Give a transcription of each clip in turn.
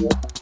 Yeah.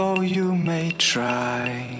Although you may try,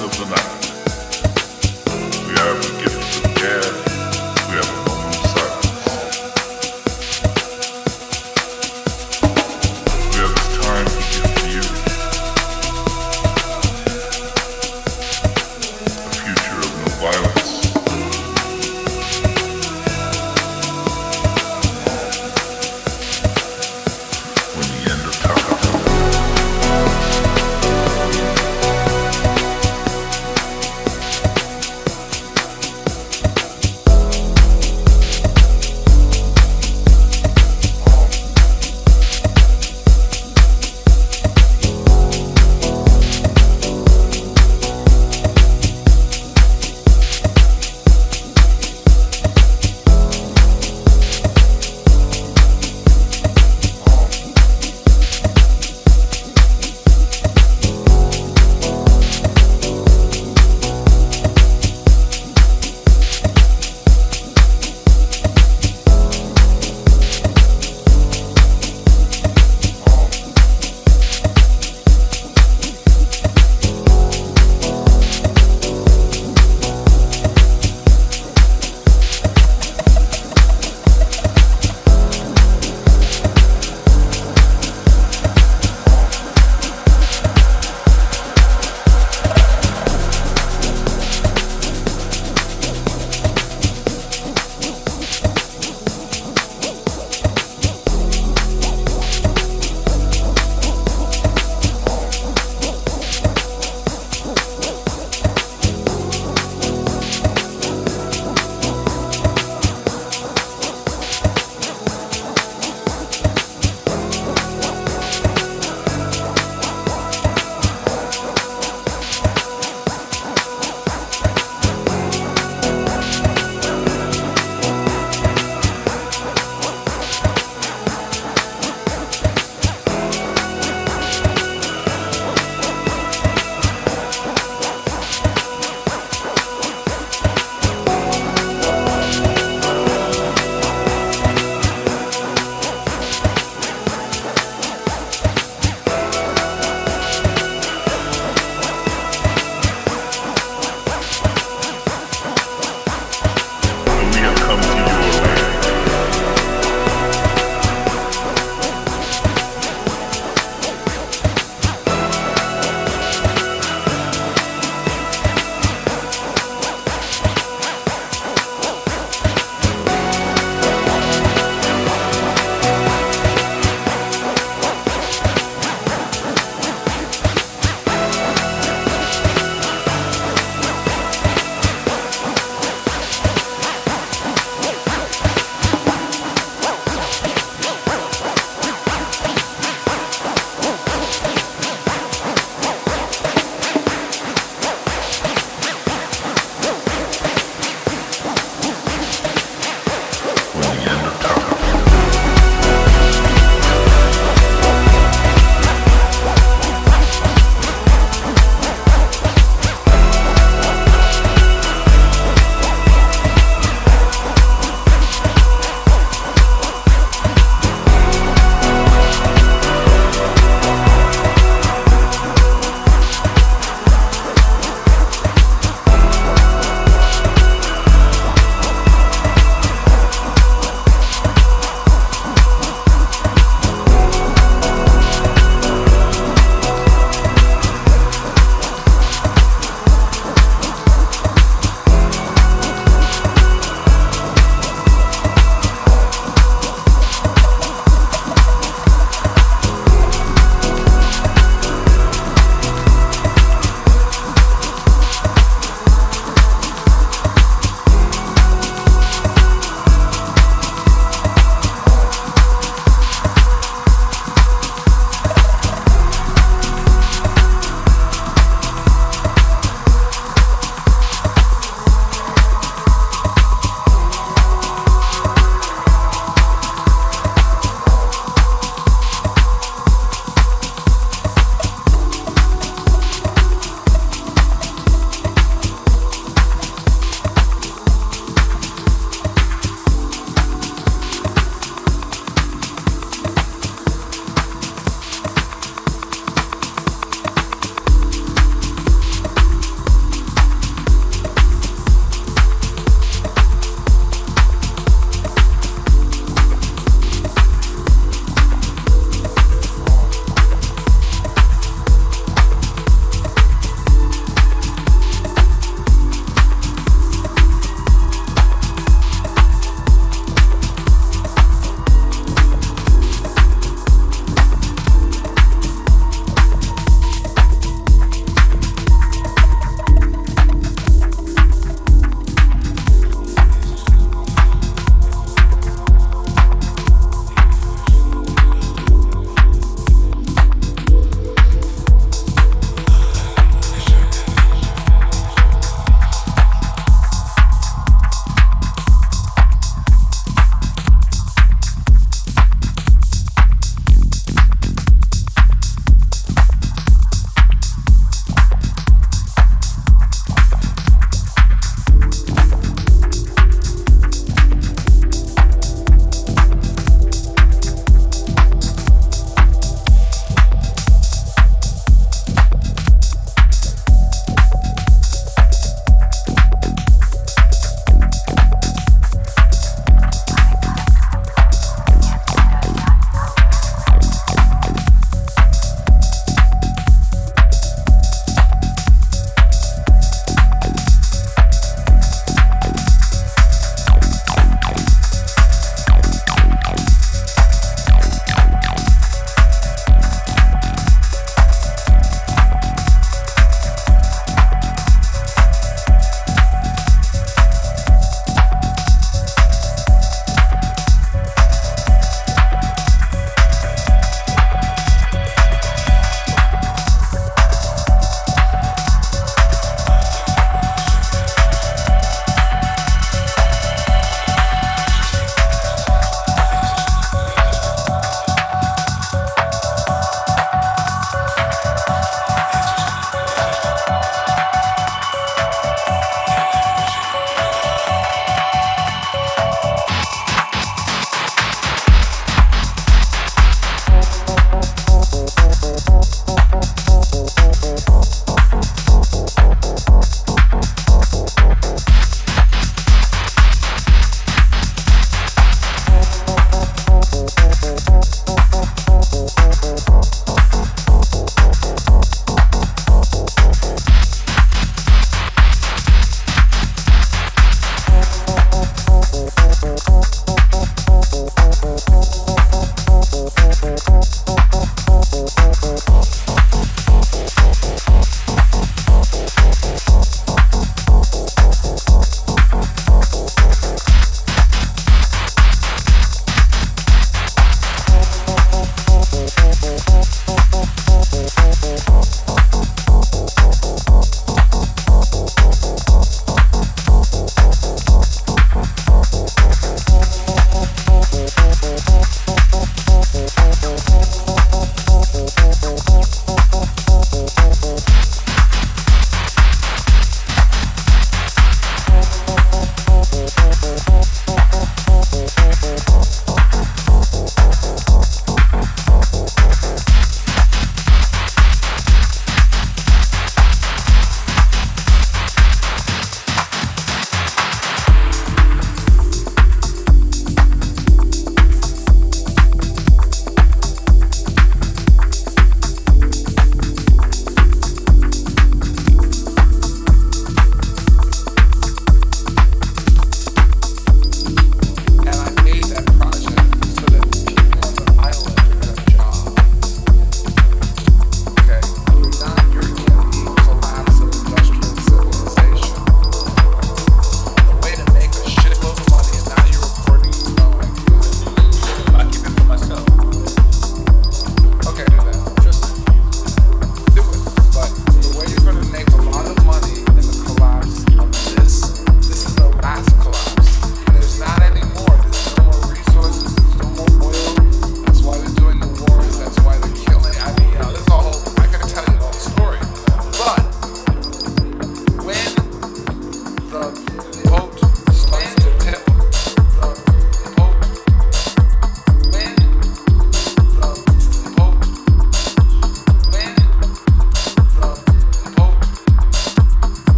of the night. We have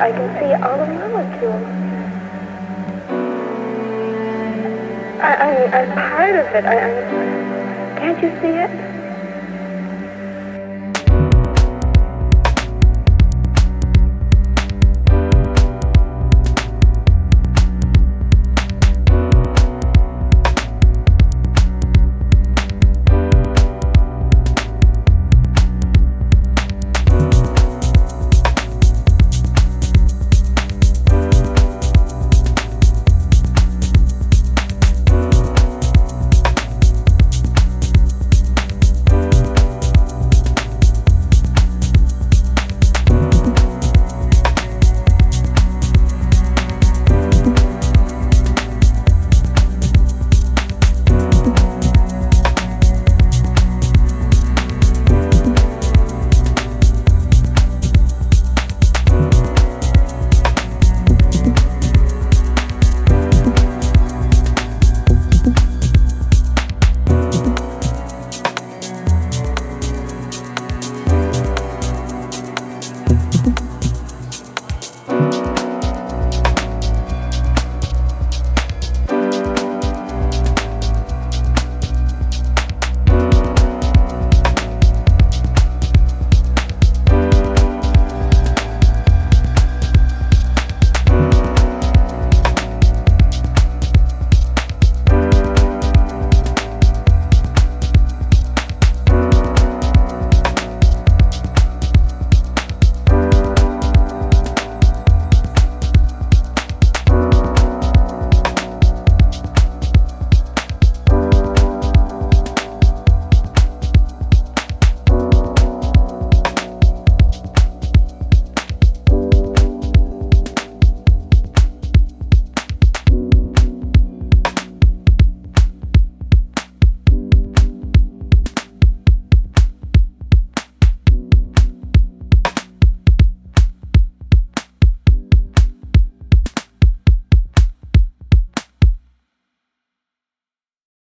I can see all the molecules. I, I, I'm part of it. I, I, can't you see it?